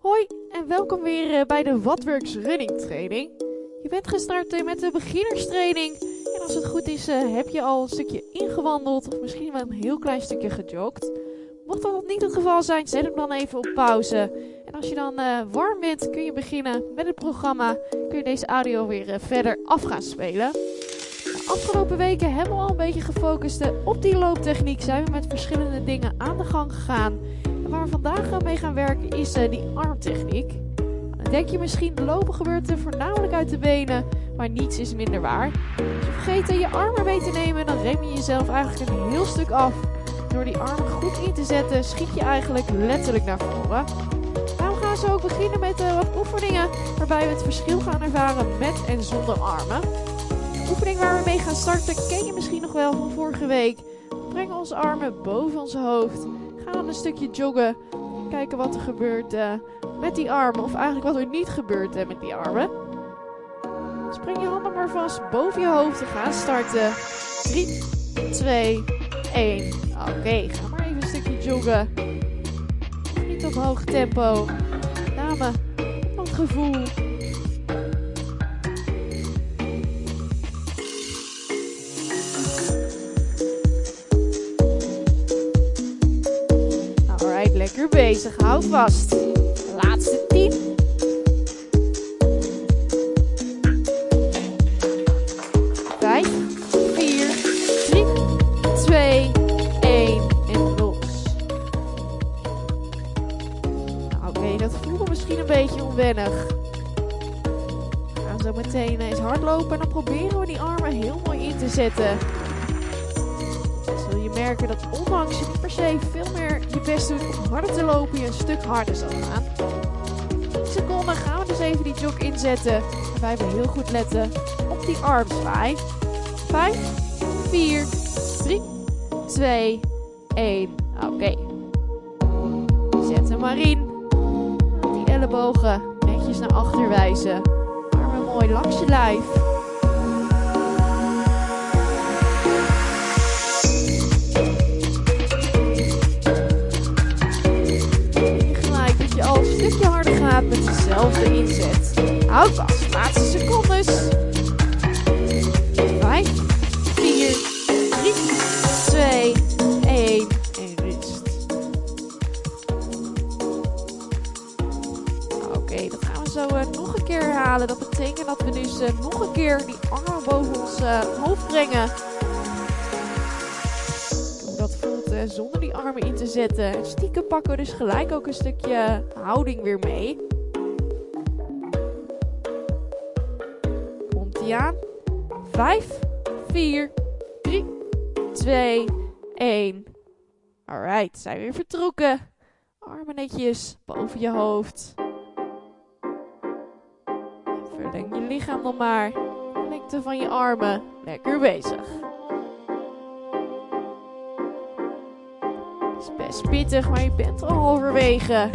Hoi en welkom weer eh, bij de Whatworks Running Training. Je bent gestart eh, met de beginnerstraining. En als het goed is, eh, heb je al een stukje ingewandeld of misschien wel een heel klein stukje gejogd. Mocht dat niet het geval zijn, zet hem dan even op pauze. En als je dan warm bent, kun je beginnen met het programma. Kun je deze audio weer verder af gaan spelen. De afgelopen weken hebben we al een beetje gefocust op die looptechniek. Zijn we met verschillende dingen aan de gang gegaan. Waar we vandaag mee gaan werken is eh, die armtechniek. Dan denk je misschien, lopen gebeurt voornamelijk uit de benen, maar niets is minder waar. Als je vergeet je armen mee te nemen, dan rem je jezelf eigenlijk een heel stuk af. Door die armen goed in te zetten, schiet je eigenlijk letterlijk naar voren. Nou gaan ze ook beginnen met eh, wat oefeningen waarbij we het verschil gaan ervaren met en zonder armen. De oefening waar we mee gaan starten ken je misschien nog wel van vorige week. We brengen onze armen boven ons hoofd, gaan een stukje joggen, kijken wat er gebeurt eh, met die armen, of eigenlijk wat er niet gebeurt eh, met die armen. Spring je handen maar vast boven je hoofd en gaan starten. 3, 2, 1. Oké, ga maar even een stukje joggen. Niet op hoog tempo. Name op gevoel. Bezig. Hou vast. Laatste 10. Vijf, vier, drie, twee, één en los. Nou, Oké, dat voelde misschien een beetje onwennig. We gaan zo meteen eens hardlopen en dan proberen we die armen heel mooi in te zetten. Zul je merken dat ondanks je niet per se veel meer je best doet om harder te lopen, je een stuk harder zal gaan. 10 seconden gaan we dus even die jog inzetten. Waarbij we heel goed letten op die armzwaai. 5, 4, 3, 2, 1. Oké. Zet hem maar in. Die ellebogen netjes naar achter wijzen. Armen mooi langs je lijf. Met dezelfde inzet. Houd vast. Laatste secondes. 5, 4, 3, 2, 1 en rust. Oké, dat gaan we zo eh, nog een keer herhalen. Dat betekent dat we dus eh, nog een keer die armen boven ons eh, hoofd brengen. Dat voelt zonder die armen in te zetten. En stiekem pakken we dus gelijk ook een stukje houding weer mee. Komt ie aan. 5, 4, 3, 2, 1. Alright, zijn we weer vertrokken. Armen netjes boven je hoofd. En verleng je lichaam nog maar. De lengte van je armen. Lekker bezig. Het is best pittig, maar je bent al halverwege.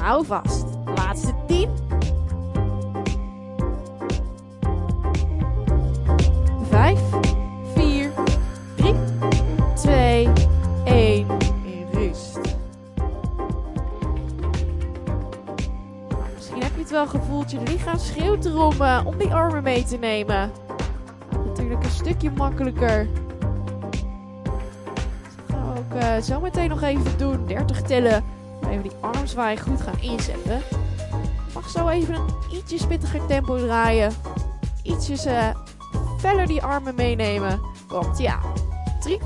Hou vast. Laatste 10. Wel gevoeld, je lichaam schreeuwt erom eh, om die armen mee te nemen. Natuurlijk een stukje makkelijker. Dat gaan we ook eh, zo meteen nog even doen. 30 tellen. Even die armzwaai goed gaan inzetten. Mag zo even een ietsje spittiger tempo draaien. Ietsjes eh, feller die armen meenemen. Komt ja. 3,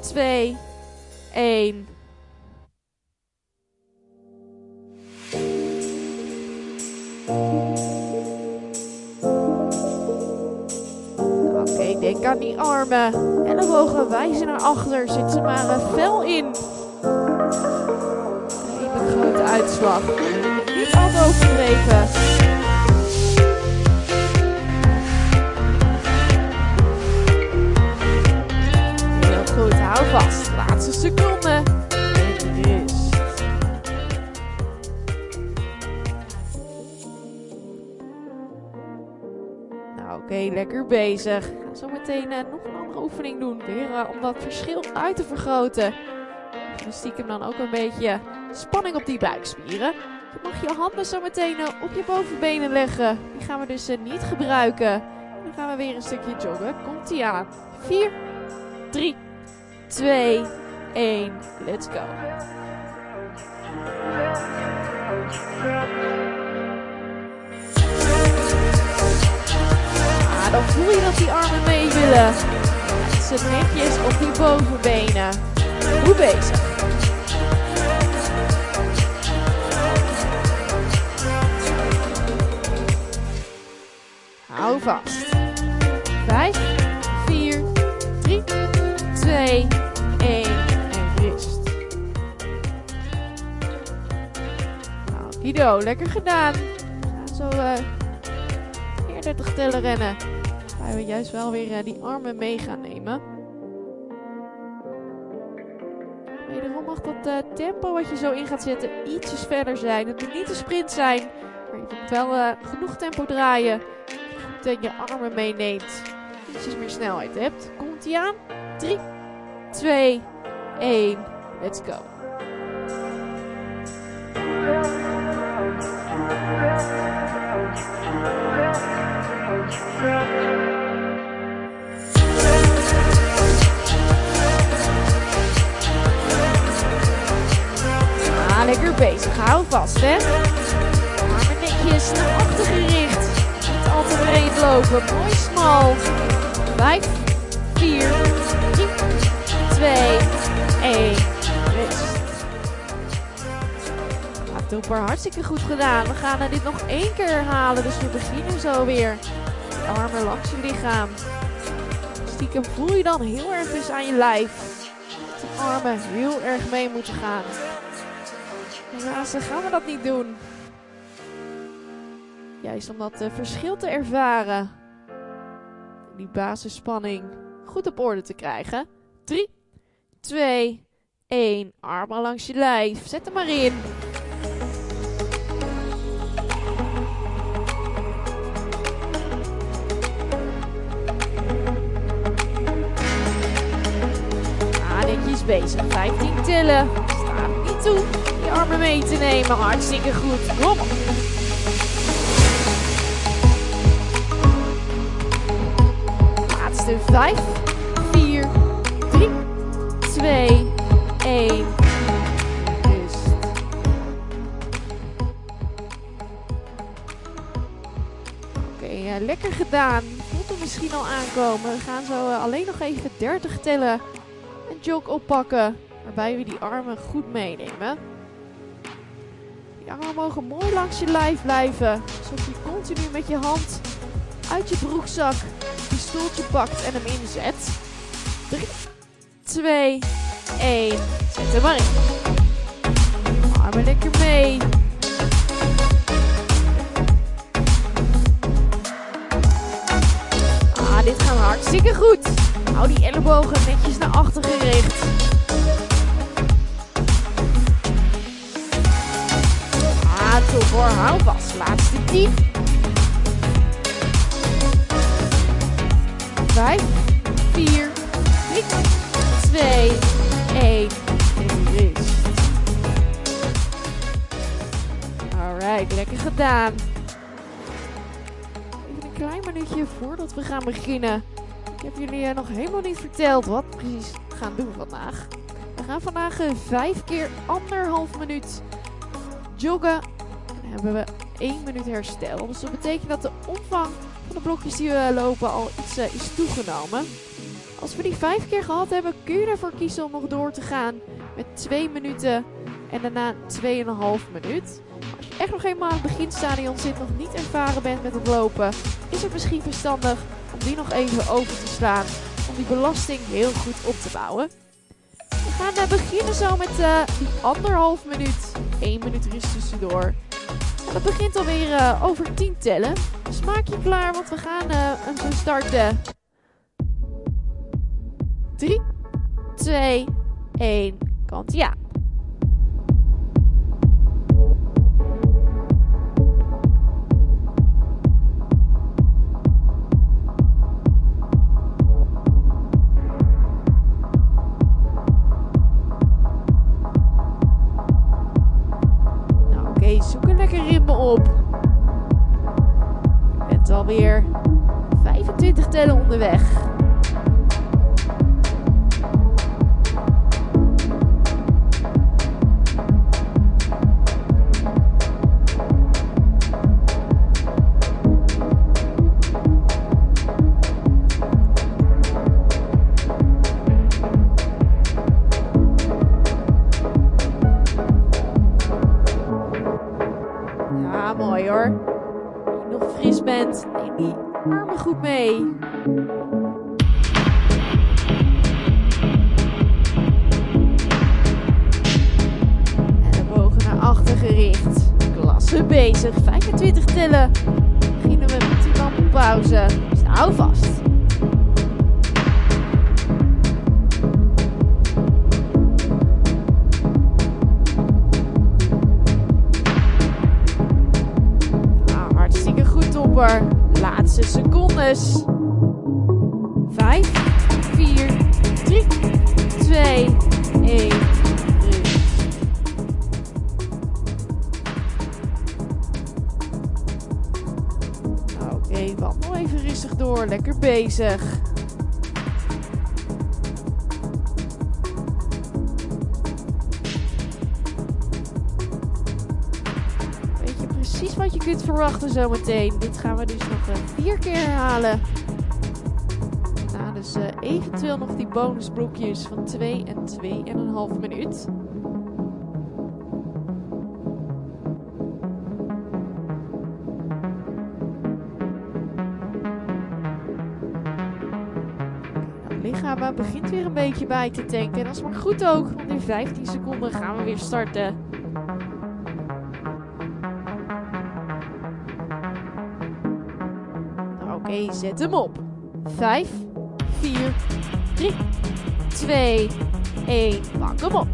2, 1. Aan die armen. Ellebogen wijzen naar achter. Zit ze maar fel in. Een grote uitslag. Niet al te lekker bezig. Zo meteen eh, nog een andere oefening doen. Eh, om dat verschil uit te vergroten. En stiekem dan ook een beetje spanning op die buikspieren. Je mag je handen zo meteen eh, op je bovenbenen leggen. Die gaan we dus niet gebruiken. Dan gaan we weer een stukje joggen. Komt ie aan. 4, 3, 2, 1. Let's go. Dan voel je dat die armen mee willen. Zet netjes op die bovenbenen. Goed bezig. Hou vast. 5, 4, 3, 2, 1 en rust. Nou, Guido, lekker gedaan. Zo uh, 34 tellen rennen. We juist wel weer uh, die armen mee gaan nemen. Wederom mag dat uh, tempo wat je zo in gaat zetten ietsjes verder zijn. Het moet niet een sprint zijn, maar je moet wel uh, genoeg tempo draaien. En je armen meeneemt. Ietsjes meer snelheid hebt. Komt ie aan? 3, 2, 1. Let's go. Bezig. Hou vast, hè. Armen netjes naar achter gericht. Niet al te breed lopen. Mooi smal. 5, 4, 3, 2, 1. Rust. Hartstikke goed gedaan. We gaan dit nog één keer herhalen. Dus we beginnen zo weer. Armen langs je lichaam. Stiekem voel je dan heel erg dus aan je lijf. Armen heel erg mee moeten gaan. Gaan we dat niet doen. Juist om dat uh, verschil te ervaren. Die basisspanning goed op orde te krijgen. 3, 2, 1. Armen langs je lijf. Zet hem maar in. Ah, netjes bezig. 15 tillen. Staat niet toe armen mee te nemen. Hartstikke goed. Kom. Laatste 5, 4, 3, 2, 1. Rust. Oké, uh, lekker gedaan. Voelt er misschien al aankomen. We gaan zo uh, alleen nog even 30 tellen. Een jog oppakken. Waarbij we die armen goed meenemen. Die armen mogen mooi langs je lijf blijven. Alsof je continu met je hand uit je broekzak je stoeltje pakt en hem inzet. 3, 2, 1. Zet hem maar in. Armen lekker mee. Ah, dit gaat hartstikke goed. Hou die ellebogen netjes naar 10. 5, 4, 3, 2, 1. En rust. Alright, lekker gedaan. Even een klein minuutje voordat we gaan beginnen. Ik heb jullie nog helemaal niet verteld wat we precies gaan doen vandaag. We gaan vandaag uh, vijf keer anderhalf minuut joggen. En dan hebben we één minuut herstel. Dus dat betekent dat de omvang van de blokjes die we lopen al iets uh, is toegenomen. Als we die vijf keer gehad hebben, kun je ervoor kiezen om nog door te gaan met twee minuten en daarna 2,5 minuut. Als je echt nog helemaal aan het beginstadion zit, nog niet ervaren bent met het lopen, is het misschien verstandig om die nog even over te slaan. Om die belasting heel goed op te bouwen. We gaan uh, beginnen zo met uh, die anderhalf minuut. 1 minuut rust tussendoor. Dat begint alweer uh, over 10 tellen. Dus je klaar, want we gaan zo starten. 3, 2, 1. Kant ja. Op. Je bent alweer 25 tellen onderweg. Topper. Laatste secondes. 5, 4, 3, 2, 1. Rust. Oké, wandel even rustig door. Lekker bezig. Verwachten zometeen. Dit gaan we dus nog eh, vier keer herhalen. Nou, dus eh, eventueel nog die bonusblokjes van 2 en 2,5 minuut. Het lichaam eh, begint weer een beetje bij te tanken. En dat is maar goed ook, want in 15 seconden gaan we weer starten. Oké, zet hem op. 5, 4, 3, 2, 1. Pak hem op.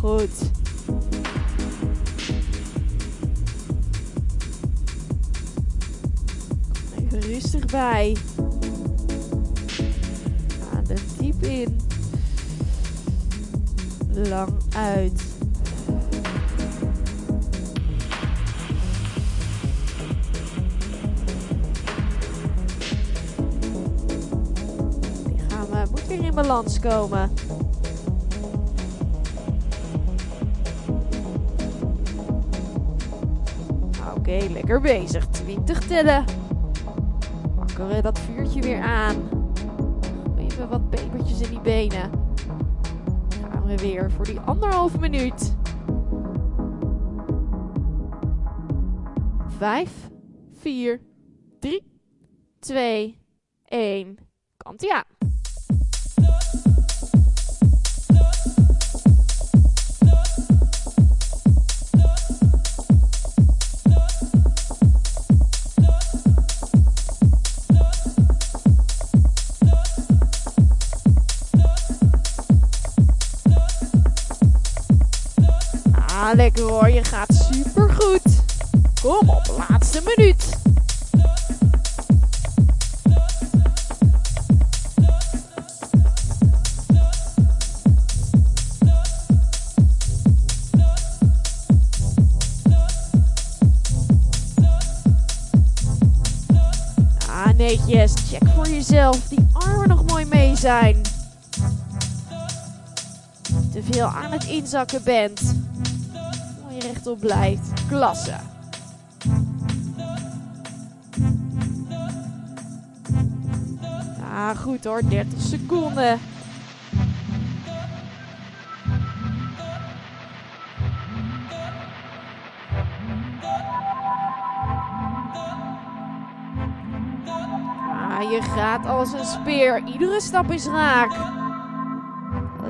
goed. Rustig bij. Adem diep in. Lang uit. Lichaam eh, moet weer in balans komen. Lekker bezig. 20 tellen. Pakken we dat vuurtje weer aan. Even wat pepertjes in die benen. Gaan we weer voor die anderhalve minuut. 5, 4, 3, 2, 1. Kant aan. Lekker hoor. Je gaat super goed. Kom op, laatste minuut. Ah, netjes. Check voor jezelf. Die armen nog mooi mee zijn. Te veel aan het inzakken bent. Rechtop blijft. Klasse. Ah, goed hoor. 30 seconden. Ah, je gaat als een speer. Iedere stap is raak.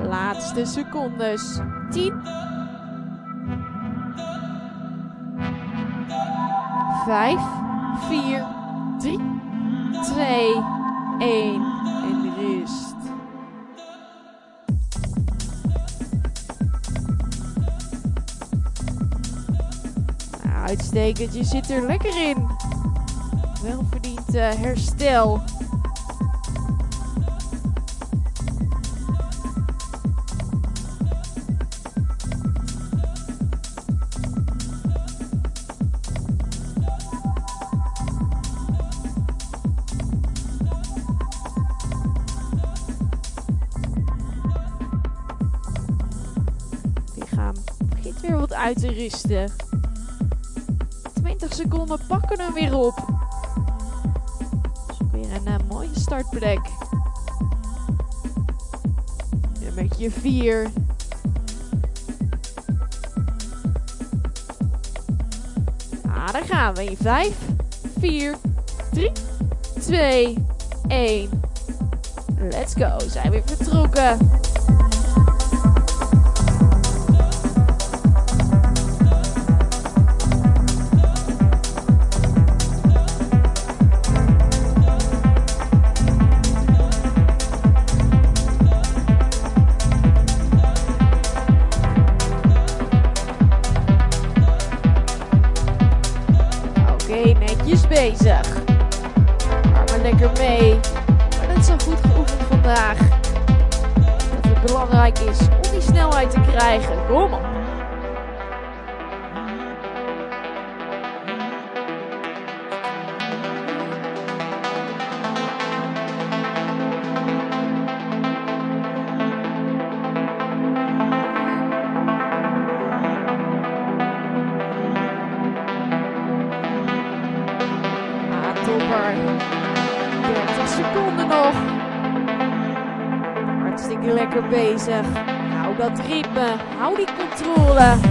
Laatste secondes. 10. 5, 4, 3, 2, 1 en rust. Nou, Uitstekend, je zit er lekker in. Welverdiend uh, herstel. Uit te rusten. 20 seconden pakken hem weer op. Zoek weer een uh, mooie startplek. Nummertje 4. Ah, daar gaan we in 5, 4, 3, 2, 1. Let's go, zijn we vertrokken. Bezig. Armen lekker mee. Maar is al goed geoefend vandaag. Dat het belangrijk is om die snelheid te krijgen. Kom op. bezig. Hou dat ritme. Hou die controle.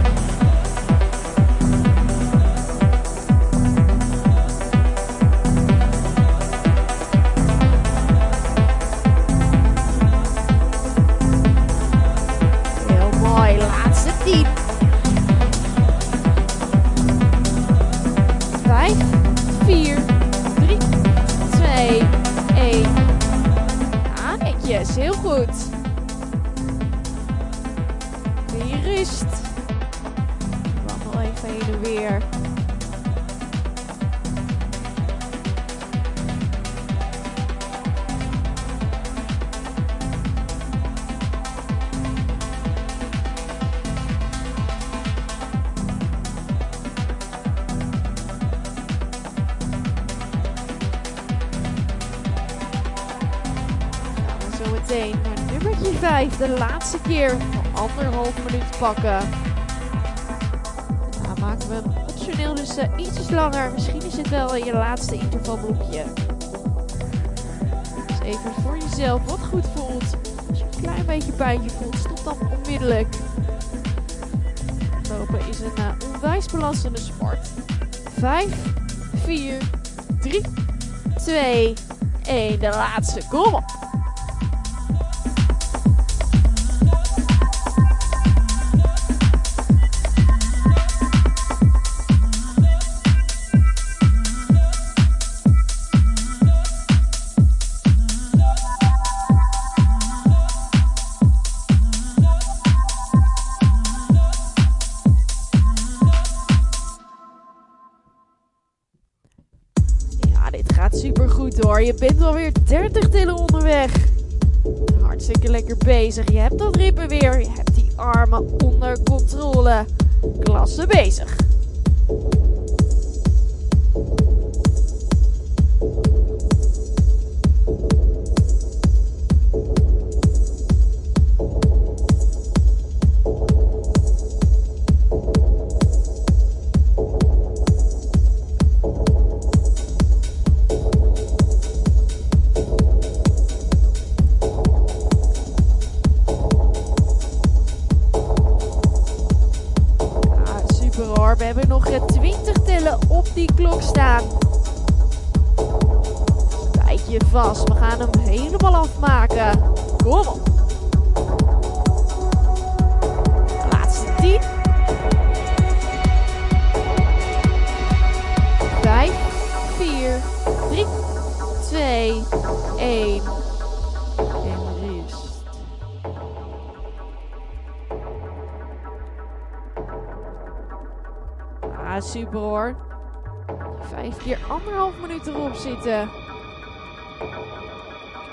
Keer voor anderhalf minuut pakken. Nou, maken we hem optioneel dus eh, ietsjes langer. Misschien is het wel je laatste intervalblokje. Dus even voor jezelf wat goed voelt. Als je een klein beetje pijntje voelt, stop dan onmiddellijk. Lopen is een uh, onwijs belastende sport. 5, 4, 3, 2, 1. De laatste. Kom op. bent alweer 30 tellen onderweg. Hartstikke lekker bezig. Je hebt dat rippen weer. Je hebt die armen onder controle. Klasse bezig. En rust. Ah, super hoor. Vijf keer anderhalf minuut erop zitten.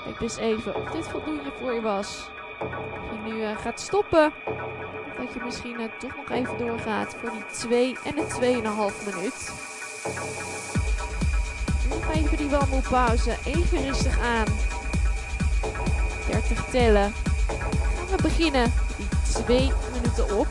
Kijk dus even of dit voldoende voor je was. Of je nu uh, gaat stoppen. Of dat je misschien uh, toch nog even doorgaat voor die 2 en de 2,5 minuut. Nog even die wandelpauze. Even rustig aan. 30 tellen. Gaan we beginnen. Die 2 minuten op.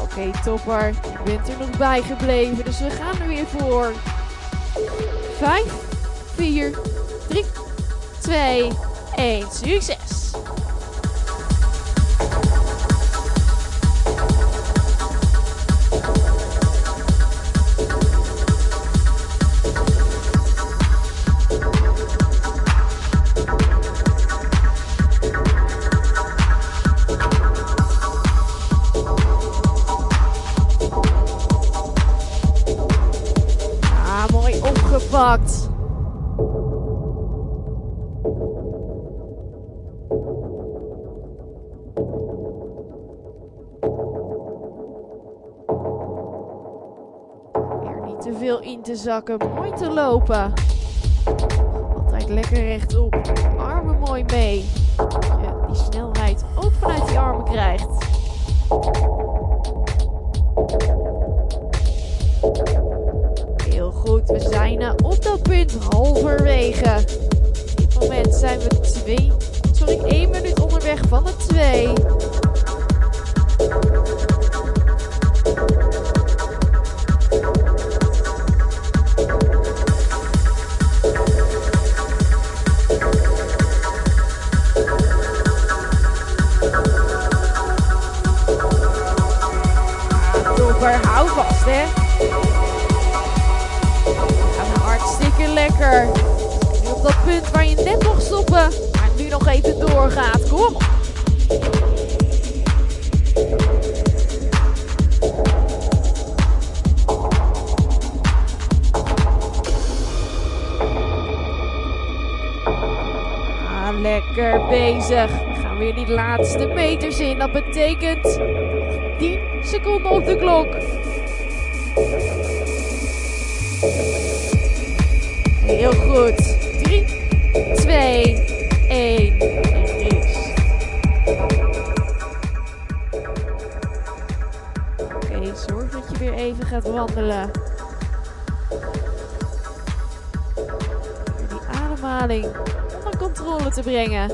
Oké, okay, topper. Je bent er nog bij gebleven, dus we gaan er weer voor. 5, 4, 3, 2, 1. Succes! Zakken, mooi te lopen. Altijd lekker rechtop, armen mooi mee. Die snelheid ook vanuit die armen krijgt. Heel goed, we zijn op dat punt halverwege. Op dit moment zijn we twee, sorry, één minuut onderweg van de twee. Lekker bezig. We gaan weer die laatste meters in. Dat betekent 10 seconden op de klok. Heel goed. 3, 2, 1. En rust. Oké, zorg dat je weer even gaat wandelen. Die ademhaling controle te brengen.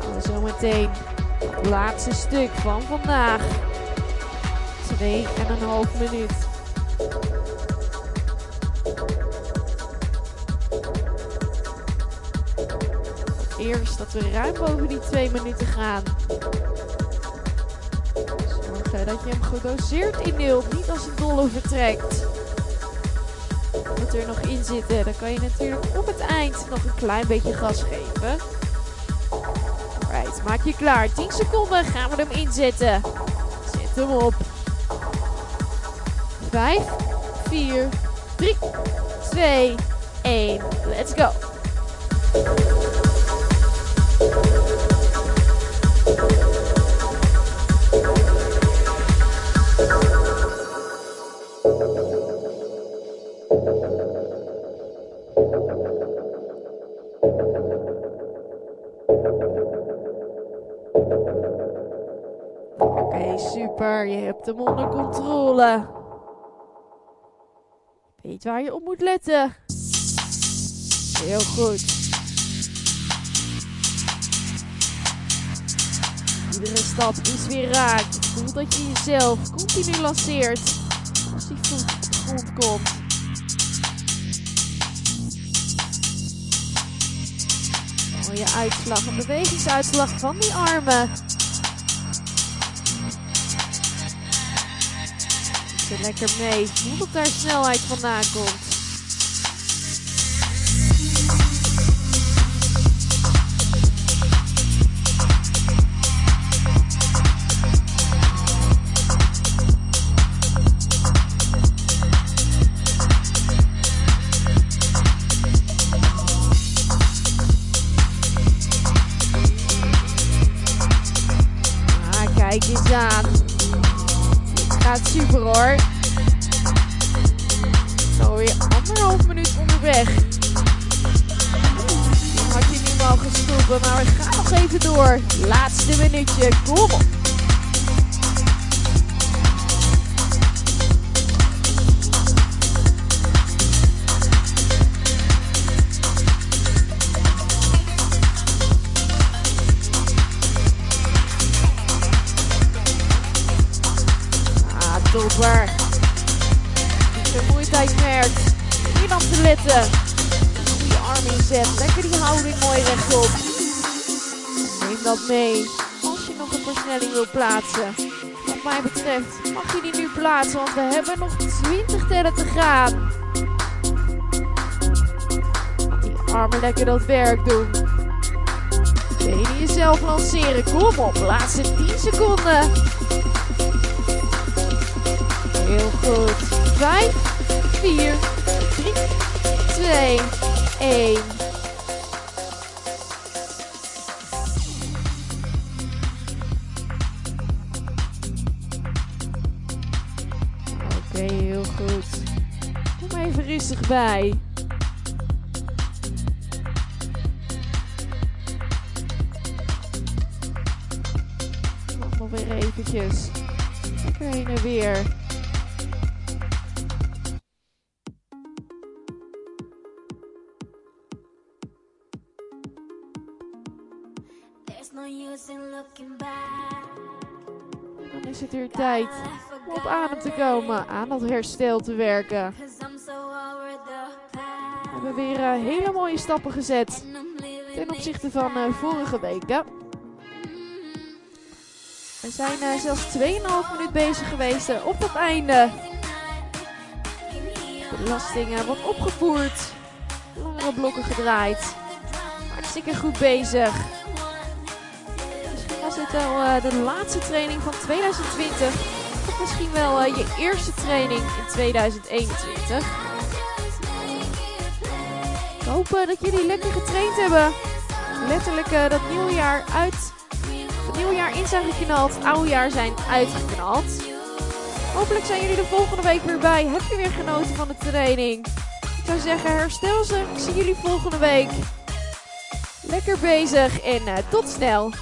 Gaan we zo meteen het laatste stuk van vandaag. Twee en een half minuut. Eerst dat we ruim boven die twee minuten gaan. Zorg dat je hem gedoseerd indeelt, niet als een dolle vertrekt. Moet er nog in zitten, dan kan je natuurlijk op het eind nog een klein beetje gas geven. Alright, maak je klaar. 10 seconden gaan we hem inzetten. Zet hem op. 5, 4, 3, 2, 1. Let's go. Super. Je hebt hem onder controle. Weet waar je op moet letten. Heel goed. Iedere stap is weer raak. Voel dat je jezelf continu lanceert. Als die voet grond komt. Mooie uitslag, een bewegingsuitslag van die armen. Lekker mee. Voel dat daar snelheid vandaan komt. Dan had je nu mogen stoppen, maar we gaan nog even door. Laatste minuutje, kom op. Ah, topper. Dan te letten. Goede arm inzet. Lekker die houding mooi rechtop. Neem dat mee. Als je nog een versnelling wil plaatsen. Wat mij betreft mag je die nu plaatsen. Want we hebben nog 20 tellen te gaan. Die armen lekker dat werk doen. Benen jezelf lanceren. Kom op. Laatste 10 seconden. Heel goed. 5, 4, 3, 2, 1. Oké, heel goed. Kom even rustig bij. Om op adem te komen, aan dat herstel te werken. We hebben weer eh, hele mooie stappen gezet ten opzichte van eh, vorige weken. We zijn eh, zelfs 2,5 minuut bezig geweest op het einde. De belasting wordt opgevoerd. Langere blokken gedraaid. Hartstikke goed bezig. Dit eh, de laatste training van 2020. Of misschien wel eh, je eerste training in 2021. Ik hoop dat jullie lekker getraind hebben. Letterlijk eh, dat nieuwjaar uit. Het nieuwjaar in zijn geknald. Het oude jaar zijn uitgeknald. Hopelijk zijn jullie er volgende week weer bij. Heb je weer genoten van de training? Ik zou zeggen, herstel ze. Ik zie jullie volgende week. Lekker bezig en tot snel.